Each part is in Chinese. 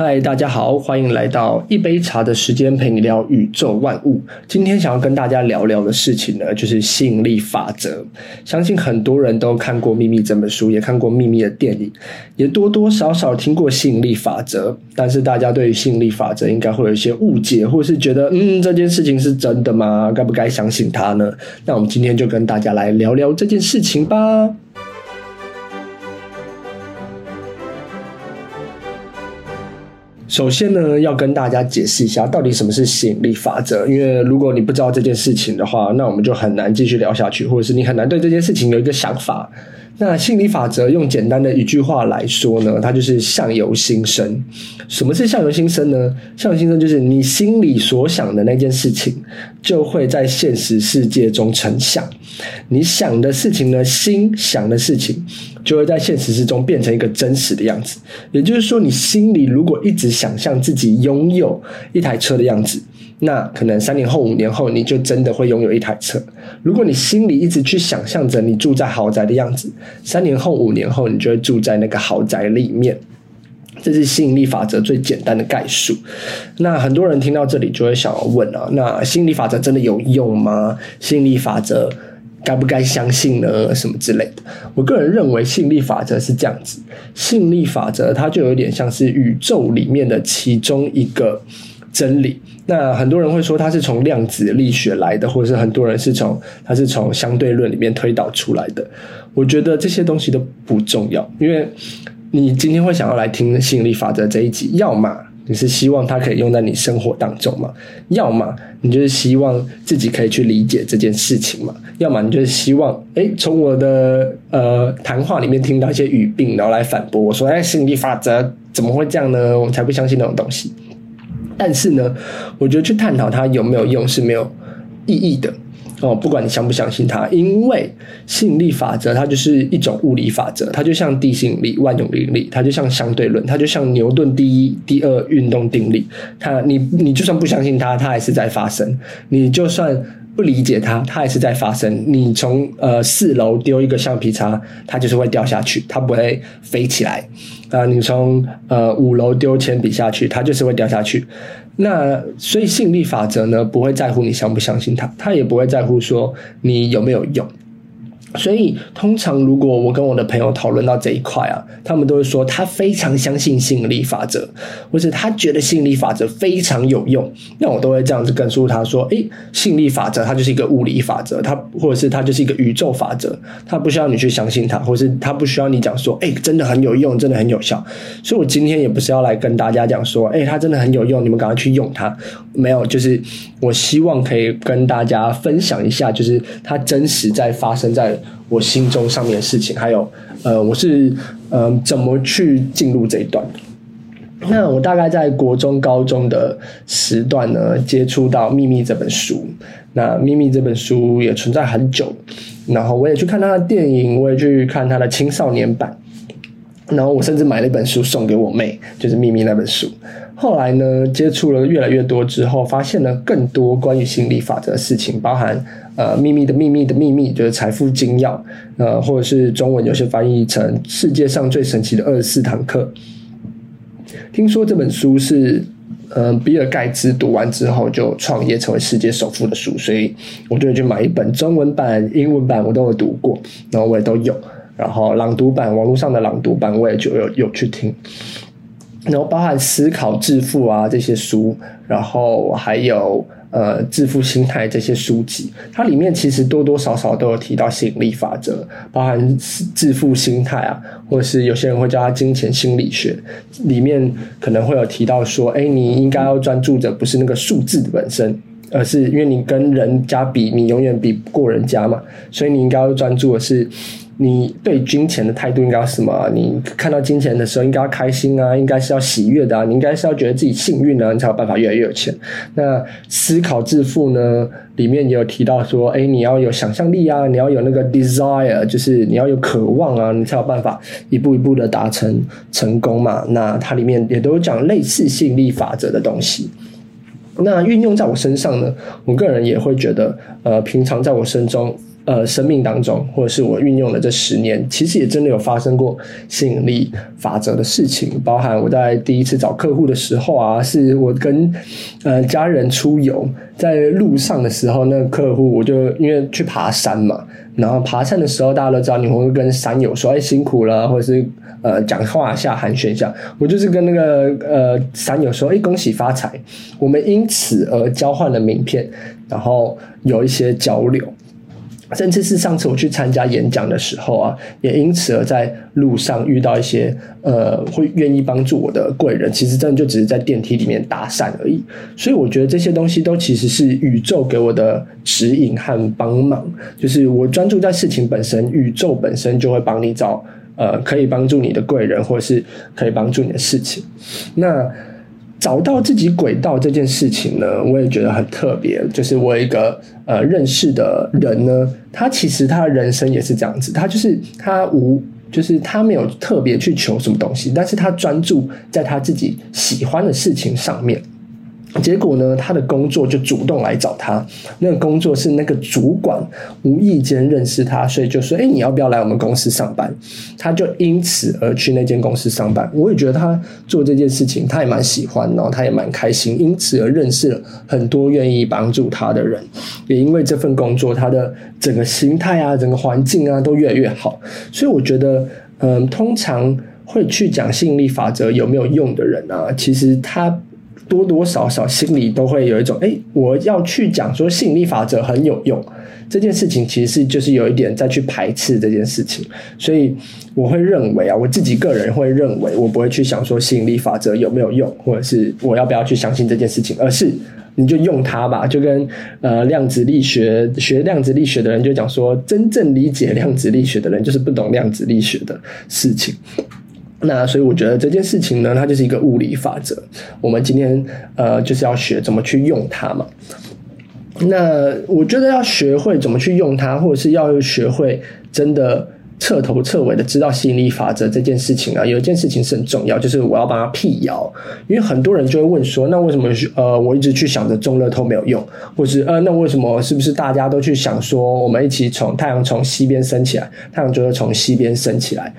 嗨，大家好，欢迎来到一杯茶的时间，陪你聊宇宙万物。今天想要跟大家聊聊的事情呢，就是吸引力法则。相信很多人都看过《秘密》这本书，也看过《秘密》的电影，也多多少少听过吸引力法则。但是大家对于吸引力法则应该会有一些误解，或是觉得，嗯，这件事情是真的吗？该不该相信它呢？那我们今天就跟大家来聊聊这件事情吧。首先呢，要跟大家解释一下，到底什么是吸引力法则。因为如果你不知道这件事情的话，那我们就很难继续聊下去，或者是你很难对这件事情有一个想法。那吸引力法则用简单的一句话来说呢，它就是相由心生。什么是相由心生呢？相由心生就是你心里所想的那件事情，就会在现实世界中成像。你想的事情呢，心想的事情。就会在现实之中变成一个真实的样子。也就是说，你心里如果一直想象自己拥有一台车的样子，那可能三年后、五年后，你就真的会拥有一台车。如果你心里一直去想象着你住在豪宅的样子，三年后、五年后，你就会住在那个豪宅里面。这是吸引力法则最简单的概述。那很多人听到这里就会想要问啊，那吸引力法则真的有用吗？吸引力法则。该不该相信呢？什么之类的？我个人认为吸引力法则是这样子，吸引力法则它就有点像是宇宙里面的其中一个真理。那很多人会说它是从量子力学来的，或者是很多人是从它是从相对论里面推导出来的。我觉得这些东西都不重要，因为你今天会想要来听吸引力法则这一集，要么。你是希望它可以用在你生活当中吗？要么你就是希望自己可以去理解这件事情嘛？要么你就是希望，诶，从我的呃谈话里面听到一些语病，然后来反驳我说，哎，吸引力法则怎么会这样呢？我才不相信那种东西。但是呢，我觉得去探讨它有没有用是没有意义的。哦，不管你相不相信它，因为吸引力法则它就是一种物理法则，它就像地心引力、万有引力，它就像相对论，它就像牛顿第一、第二运动定律。它，你你就算不相信它，它还是在发生；你就算不理解它，它还是在发生。你从呃四楼丢一个橡皮擦，它就是会掉下去，它不会飞起来。啊、你从呃五楼丢铅笔下去，它就是会掉下去。那所以吸引力法则呢，不会在乎你相不相信它，它也不会在乎说你有没有用。所以，通常如果我跟我的朋友讨论到这一块啊，他们都会说他非常相信吸引力法则，或是他觉得吸引力法则非常有用。那我都会这样子告诉他说：“诶，吸引力法则它就是一个物理法则，它或者是它就是一个宇宙法则，它不需要你去相信它，或是它不需要你讲说，诶，真的很有用，真的很有效。”所以，我今天也不是要来跟大家讲说，诶，它真的很有用，你们赶快去用它。没有，就是我希望可以跟大家分享一下，就是它真实在发生在。我心中上面的事情，还有，呃，我是呃怎么去进入这一段？那我大概在国中、高中的时段呢，接触到《秘密》这本书。那《秘密》这本书也存在很久，然后我也去看他的电影，我也去看他的青少年版。然后我甚至买了一本书送给我妹，就是《秘密》那本书。后来呢，接触了越来越多之后，发现了更多关于心理法则的事情，包含呃《秘密的秘密的秘密》，就是财富精要，呃，或者是中文有些翻译成世界上最神奇的二十四堂课。听说这本书是呃比尔盖茨读完之后就创业成为世界首富的书，所以我就去买一本中文版、英文版，我都有读过，然后我也都有。然后朗读版，网络上的朗读版我也就有有去听，然后包含思考致富啊这些书，然后还有呃致富心态这些书籍，它里面其实多多少少都有提到吸引力法则，包含致富心态啊，或者是有些人会叫它金钱心理学，里面可能会有提到说，哎，你应该要专注的不是那个数字的本身，而是因为你跟人家比，你永远比不过人家嘛，所以你应该要专注的是。你对金钱的态度应该要什么？你看到金钱的时候应该要开心啊，应该是要喜悦的啊，你应该是要觉得自己幸运啊，你才有办法越来越有钱。那思考致富呢？里面也有提到说，哎，你要有想象力啊，你要有那个 desire，就是你要有渴望啊，你才有办法一步一步的达成成功嘛。那它里面也都有讲类似吸引力法则的东西。那运用在我身上呢，我个人也会觉得，呃，平常在我身中。呃生命当中，或者是我运用的这十年，其实也真的有发生过吸引力法则的事情。包含我在第一次找客户的时候啊，是我跟呃家人出游，在路上的时候，那个客户我就因为去爬山嘛，然后爬山的时候，大家都知道你会跟山友说：“哎，辛苦了。”或者是呃讲话下寒暄一下。我就是跟那个呃山友说：“哎，恭喜发财。”我们因此而交换了名片，然后有一些交流。甚至是上次我去参加演讲的时候啊，也因此而在路上遇到一些呃会愿意帮助我的贵人，其实真的就只是在电梯里面搭讪而已。所以我觉得这些东西都其实是宇宙给我的指引和帮忙，就是我专注在事情本身，宇宙本身就会帮你找呃可以帮助你的贵人，或者是可以帮助你的事情。那。找到自己轨道这件事情呢，我也觉得很特别。就是我有一个呃认识的人呢，他其实他的人生也是这样子，他就是他无，就是他没有特别去求什么东西，但是他专注在他自己喜欢的事情上面。结果呢，他的工作就主动来找他。那个工作是那个主管无意间认识他，所以就说：“哎，你要不要来我们公司上班？”他就因此而去那间公司上班。我也觉得他做这件事情，他也蛮喜欢，然后他也蛮开心，因此而认识了很多愿意帮助他的人。也因为这份工作，他的整个心态啊，整个环境啊，都越来越好。所以我觉得，嗯，通常会去讲吸引力法则有没有用的人啊，其实他。多多少少心里都会有一种，哎，我要去讲说吸引力法则很有用。这件事情，其实是就是有一点再去排斥这件事情，所以我会认为啊，我自己个人会认为，我不会去想说吸引力法则有没有用，或者是我要不要去相信这件事情，而是你就用它吧，就跟呃量子力学学量子力学的人就讲说，真正理解量子力学的人就是不懂量子力学的事情。那所以我觉得这件事情呢，它就是一个物理法则。我们今天呃就是要学怎么去用它嘛。那我觉得要学会怎么去用它，或者是要学会真的彻头彻尾的知道吸引力法则这件事情啊，有一件事情是很重要，就是我要帮他辟谣。因为很多人就会问说，那为什么呃我一直去想着中乐透没有用，或是呃那为什么是不是大家都去想说我们一起从太阳从西边升起来，太阳就会从西边升起来？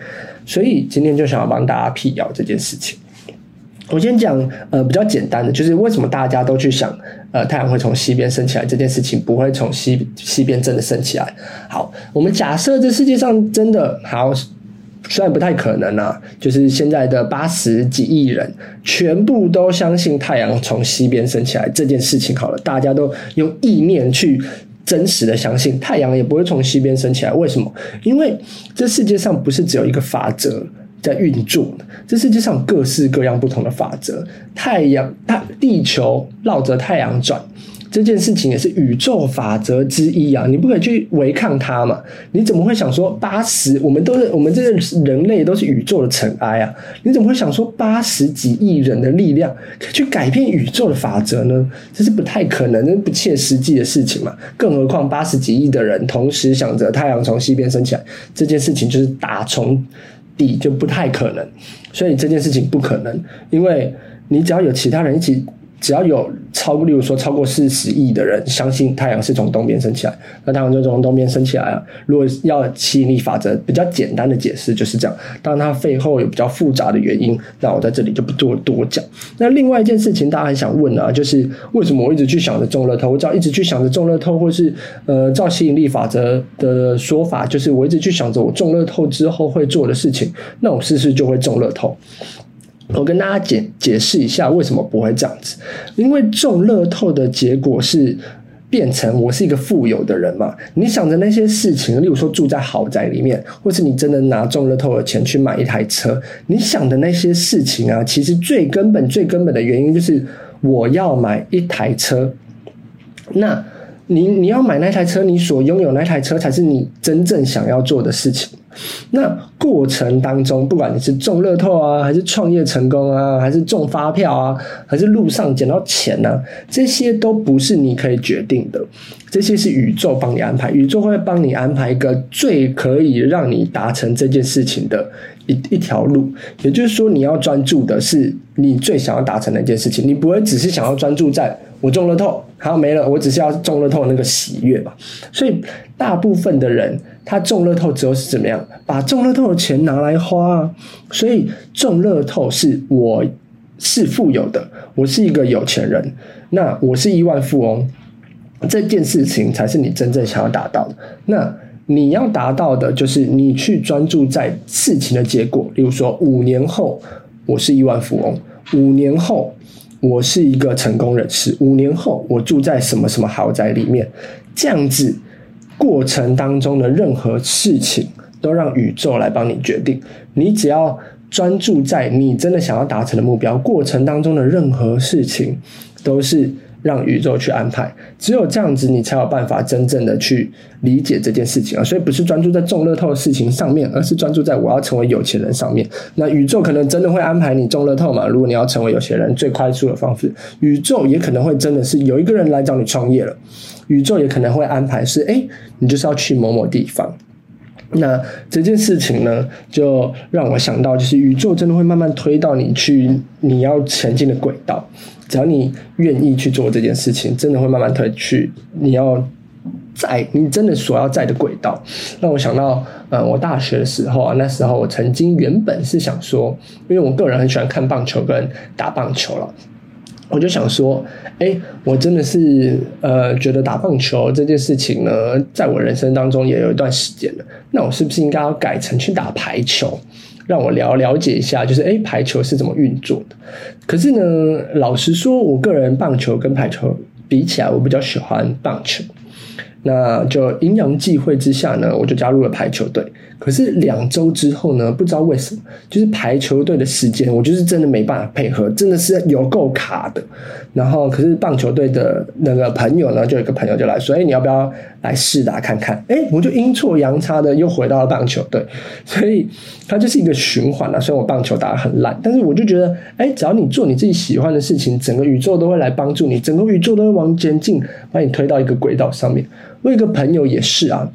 所以今天就想要帮大家辟谣这件事情。我先讲呃比较简单的，就是为什么大家都去想呃太阳会从西边升起来这件事情，不会从西西边真的升起来。好，我们假设这世界上真的好，虽然不太可能啊，就是现在的八十几亿人全部都相信太阳从西边升起来这件事情好了，大家都用意念去。真实的相信太阳也不会从西边升起来，为什么？因为这世界上不是只有一个法则在运作，这世界上各式各样不同的法则。太阳、大地球绕着太阳转。这件事情也是宇宙法则之一啊！你不可以去违抗它嘛？你怎么会想说八十？我们都是我们这个人类都是宇宙的尘埃啊！你怎么会想说八十几亿人的力量可去改变宇宙的法则呢？这是不太可能、这是不切实际的事情嘛！更何况八十几亿的人同时想着太阳从西边升起来，这件事情就是打从底就不太可能。所以这件事情不可能，因为你只要有其他人一起。只要有超，例如说超过四十亿的人相信太阳是从东边升起来，那太阳就从东边升起来啊。如果要吸引力法则比较简单的解释就是这样，当然它背后有比较复杂的原因，那我在这里就不做多讲。那另外一件事情，大家很想问啊，就是为什么我一直去想着中乐透？我只要一直去想着中乐透，或是呃，照吸引力法则的说法，就是我一直去想着我中乐透之后会做的事情，那我是不是就会中乐透？我跟大家解解释一下为什么不会这样子，因为中乐透的结果是变成我是一个富有的人嘛。你想着那些事情，例如说住在豪宅里面，或是你真的拿中乐透的钱去买一台车，你想的那些事情啊，其实最根本、最根本的原因就是我要买一台车。那你你要买那台车，你所拥有那台车才是你真正想要做的事情。那过程当中，不管你是中乐透啊，还是创业成功啊，还是中发票啊，还是路上捡到钱啊，这些都不是你可以决定的，这些是宇宙帮你安排，宇宙会帮你安排一个最可以让你达成这件事情的一一条路。也就是说，你要专注的是你最想要达成的一件事情，你不会只是想要专注在我中乐透，好没了，我只是要中乐透那个喜悦嘛。所以大部分的人，他中乐透之后是怎么样？把中乐透的钱拿来花啊。所以中乐透是我是富有的，我是一个有钱人，那我是亿万富翁，这件事情才是你真正想要达到的。那你要达到的就是你去专注在事情的结果，例如说五年后我是亿万富翁，五年后。我是一个成功人士，五年后我住在什么什么豪宅里面，这样子过程当中的任何事情都让宇宙来帮你决定。你只要专注在你真的想要达成的目标，过程当中的任何事情都是。让宇宙去安排，只有这样子，你才有办法真正的去理解这件事情啊！所以不是专注在中乐透的事情上面，而是专注在我要成为有钱人上面。那宇宙可能真的会安排你中乐透嘛？如果你要成为有钱人，最快速的方式，宇宙也可能会真的是有一个人来找你创业了，宇宙也可能会安排是，哎，你就是要去某某地方。那这件事情呢，就让我想到，就是宇宙真的会慢慢推到你去你要前进的轨道。只要你愿意去做这件事情，真的会慢慢推去你要在你真的所要在的轨道。让我想到，呃，我大学的时候啊，那时候我曾经原本是想说，因为我个人很喜欢看棒球跟打棒球了，我就想说，哎，我真的是呃觉得打棒球这件事情呢，在我人生当中也有一段时间了，那我是不是应该要改成去打排球？让我了了解一下，就是诶，排球是怎么运作的？可是呢，老实说，我个人棒球跟排球比起来，我比较喜欢棒球。那就阴阳际会之下呢，我就加入了排球队。可是两周之后呢，不知道为什么，就是排球队的时间，我就是真的没办法配合，真的是有够卡的。然后，可是棒球队的那个朋友呢，就有一个朋友就来说：“哎，你要不要来试打看看？”哎，我就阴错阳差的又回到了棒球队，所以它就是一个循环了。虽然我棒球打得很烂，但是我就觉得，哎，只要你做你自己喜欢的事情，整个宇宙都会来帮助你，整个宇宙都会往前进，把你推到一个轨道上面。我有一个朋友也是啊。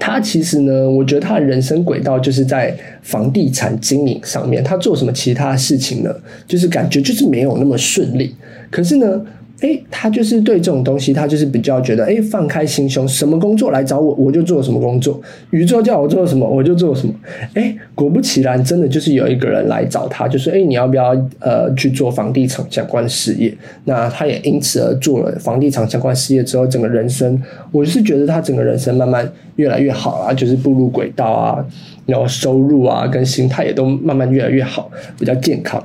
他其实呢，我觉得他的人生轨道就是在房地产经营上面。他做什么其他事情呢？就是感觉就是没有那么顺利。可是呢，诶，他就是对这种东西，他就是比较觉得，诶，放开心胸，什么工作来找我，我就做什么工作。宇宙叫我做什么，我就做什么。诶，果不其然，真的就是有一个人来找他，就说，诶，你要不要呃去做房地产相关事业？那他也因此而做了房地产相关事业之后，整个人生，我是觉得他整个人生慢慢越来越好啊，就是步入轨道啊，然后收入啊跟心态也都慢慢越来越好，比较健康。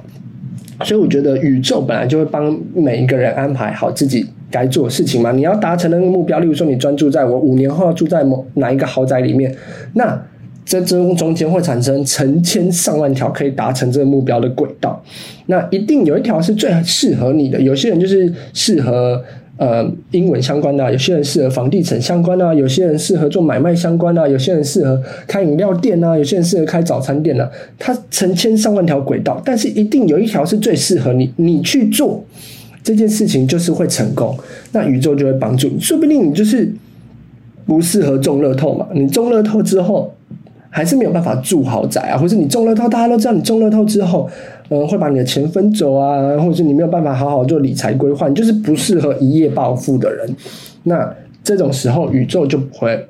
所以我觉得宇宙本来就会帮每一个人安排好自己该做的事情嘛。你要达成那个目标，例如说你专注在我五年后要住在某哪一个豪宅里面，那这中中间会产生成千上万条可以达成这个目标的轨道，那一定有一条是最适合你的。有些人就是适合。呃，英文相关的，有些人适合房地产相关的啊，有些人适合做买卖相关的啊，有些人适合开饮料店啊，有些人适合开早餐店啊。它成千上万条轨道，但是一定有一条是最适合你，你去做这件事情就是会成功。那宇宙就会帮助你，说不定你就是不适合中乐透嘛。你中乐透之后，还是没有办法住豪宅啊，或者你中乐透，大家都知道你中乐透之后。嗯，会把你的钱分走啊，或者是你没有办法好好做理财规划，你就是不适合一夜暴富的人。那这种时候，宇宙就不会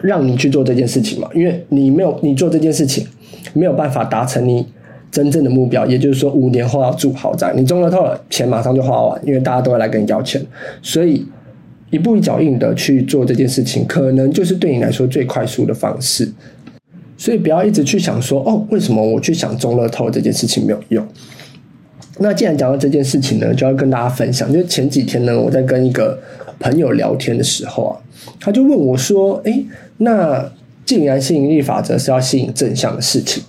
让你去做这件事情嘛，因为你没有你做这件事情，没有办法达成你真正的目标，也就是说五年后要住豪宅，你中了透了，钱马上就花完，因为大家都会来跟你要钱，所以一步一脚印的去做这件事情，可能就是对你来说最快速的方式。所以不要一直去想说哦，为什么我去想中乐透这件事情没有用？那既然讲到这件事情呢，就要跟大家分享。就前几天呢，我在跟一个朋友聊天的时候啊，他就问我说：“诶，那既然吸引力法则是要吸引正向的事情，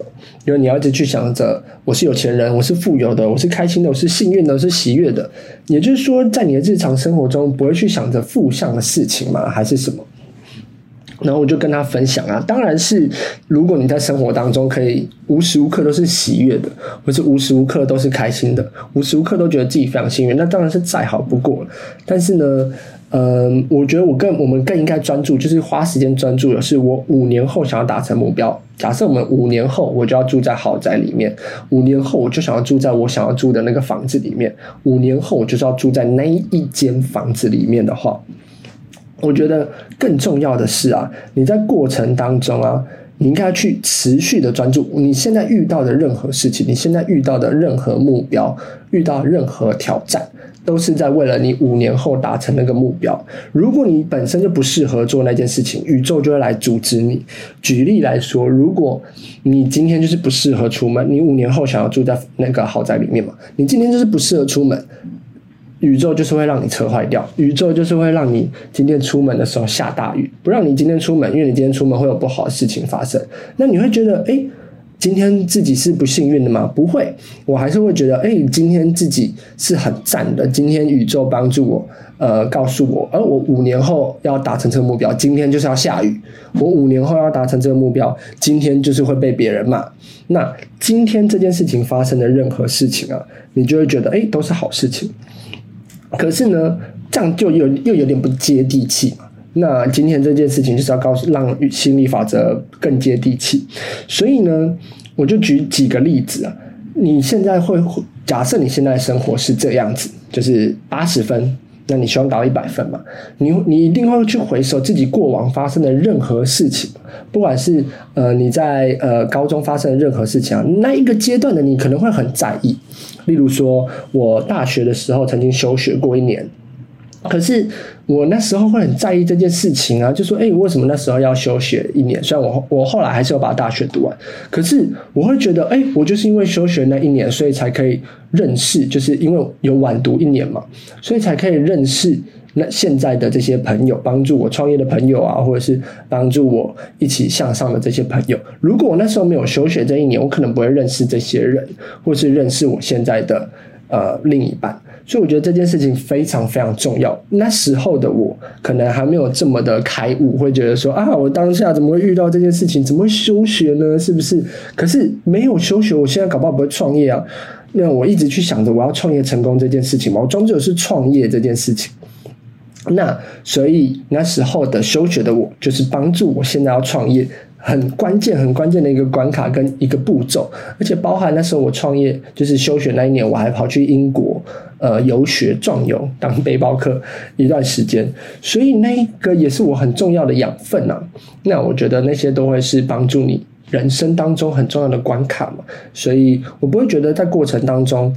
因为你要一直去想着我是有钱人，我是富有的，我是开心的，我是幸运的，我是喜悦的。也就是说，在你的日常生活中，不会去想着负向的事情吗？还是什么？”然后我就跟他分享啊，当然是如果你在生活当中可以无时无刻都是喜悦的，或是无时无刻都是开心的，无时无刻都觉得自己非常幸运，那当然是再好不过了。但是呢，嗯，我觉得我更我们更应该专注，就是花时间专注的是我五年后想要达成目标。假设我们五年后我就要住在豪宅里面，五年后我就想要住在我想要住的那个房子里面，五年后我就是要住在那一间房子里面的话，我觉得更重要的是啊，你在过程当中啊。你应该去持续的专注，你现在遇到的任何事情，你现在遇到的任何目标，遇到任何挑战，都是在为了你五年后达成那个目标。如果你本身就不适合做那件事情，宇宙就会来阻止你。举例来说，如果你今天就是不适合出门，你五年后想要住在那个豪宅里面嘛，你今天就是不适合出门。宇宙就是会让你车坏掉，宇宙就是会让你今天出门的时候下大雨，不让你今天出门，因为你今天出门会有不好的事情发生。那你会觉得，哎，今天自己是不幸运的吗？不会，我还是会觉得，哎，今天自己是很赞的。今天宇宙帮助我，呃，告诉我，而我五年后要达成这个目标，今天就是要下雨。我五年后要达成这个目标，今天就是会被别人骂。那今天这件事情发生的任何事情啊，你就会觉得，哎，都是好事情。可是呢，这样就有又有点不接地气嘛。那今天这件事情就是要告诉让心理法则更接地气。所以呢，我就举几个例子啊。你现在会假设你现在生活是这样子，就是八十分，那你希望达到一百分嘛？你你一定会去回首自己过往发生的任何事情，不管是呃你在呃高中发生的任何事情啊，那一个阶段的你可能会很在意。例如说，我大学的时候曾经休学过一年，可是我那时候会很在意这件事情啊，就说，诶，为什么那时候要休学一年？虽然我我后来还是要把大学读完，可是我会觉得，诶，我就是因为休学那一年，所以才可以认识，就是因为有晚读一年嘛，所以才可以认识。那现在的这些朋友，帮助我创业的朋友啊，或者是帮助我一起向上的这些朋友，如果我那时候没有休学这一年，我可能不会认识这些人，或是认识我现在的呃另一半。所以我觉得这件事情非常非常重要。那时候的我可能还没有这么的开悟，会觉得说啊，我当下怎么会遇到这件事情？怎么会休学呢？是不是？可是没有休学，我现在搞不好不会创业啊。那我一直去想着我要创业成功这件事情嘛，我终究是创业这件事情。那所以那时候的休学的我，就是帮助我现在要创业很关键、很关键的一个关卡跟一个步骤，而且包含那时候我创业就是休学那一年，我还跑去英国呃游学壮游当背包客一段时间，所以那个也是我很重要的养分啊。那我觉得那些都会是帮助你人生当中很重要的关卡嘛，所以我不会觉得在过程当中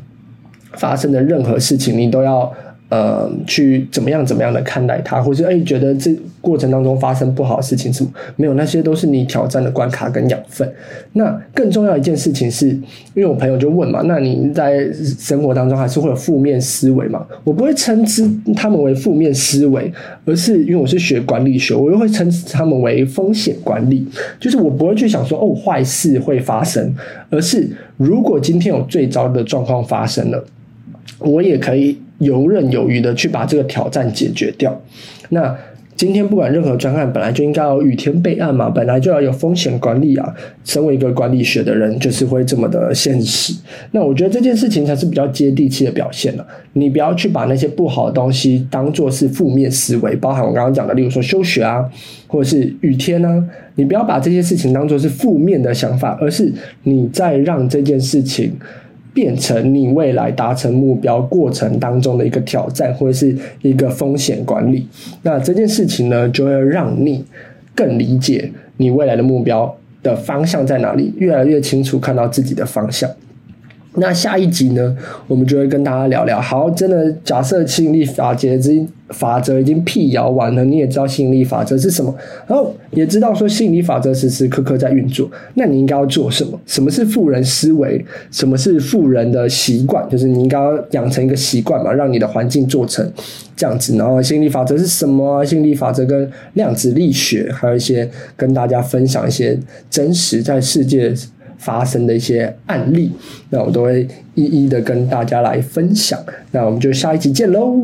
发生的任何事情你都要。呃，去怎么样怎么样的看待它，或者哎觉得这过程当中发生不好的事情什么没有，那些都是你挑战的关卡跟养分。那更重要一件事情是，因为我朋友就问嘛，那你在生活当中还是会有负面思维嘛？我不会称之他们为负面思维，而是因为我是学管理学，我又会称之他们为风险管理。就是我不会去想说哦坏事会发生，而是如果今天有最糟的状况发生了，我也可以。游刃有余的去把这个挑战解决掉。那今天不管任何专案，本来就应该有雨天备案嘛，本来就要有风险管理啊。身为一个管理学的人，就是会这么的现实。那我觉得这件事情才是比较接地气的表现了。你不要去把那些不好的东西当做是负面思维，包含我刚刚讲的，例如说休学啊，或者是雨天啊，你不要把这些事情当做是负面的想法，而是你在让这件事情。变成你未来达成目标过程当中的一个挑战，或者是一个风险管理。那这件事情呢，就会让你更理解你未来的目标的方向在哪里，越来越清楚看到自己的方向。那下一集呢，我们就会跟大家聊聊。好，真的假设吸引力法则之法则已经辟谣完了，你也知道吸引力法则是什么，然后也知道说吸引力法则时时刻刻在运作。那你应该要做什么？什么是富人思维？什么是富人的习惯？就是你应该要养成一个习惯嘛，让你的环境做成这样子。然后吸引力法则是什么？吸引力法则跟量子力学，还有一些跟大家分享一些真实在世界。发生的一些案例，那我都会一一的跟大家来分享。那我们就下一集见喽。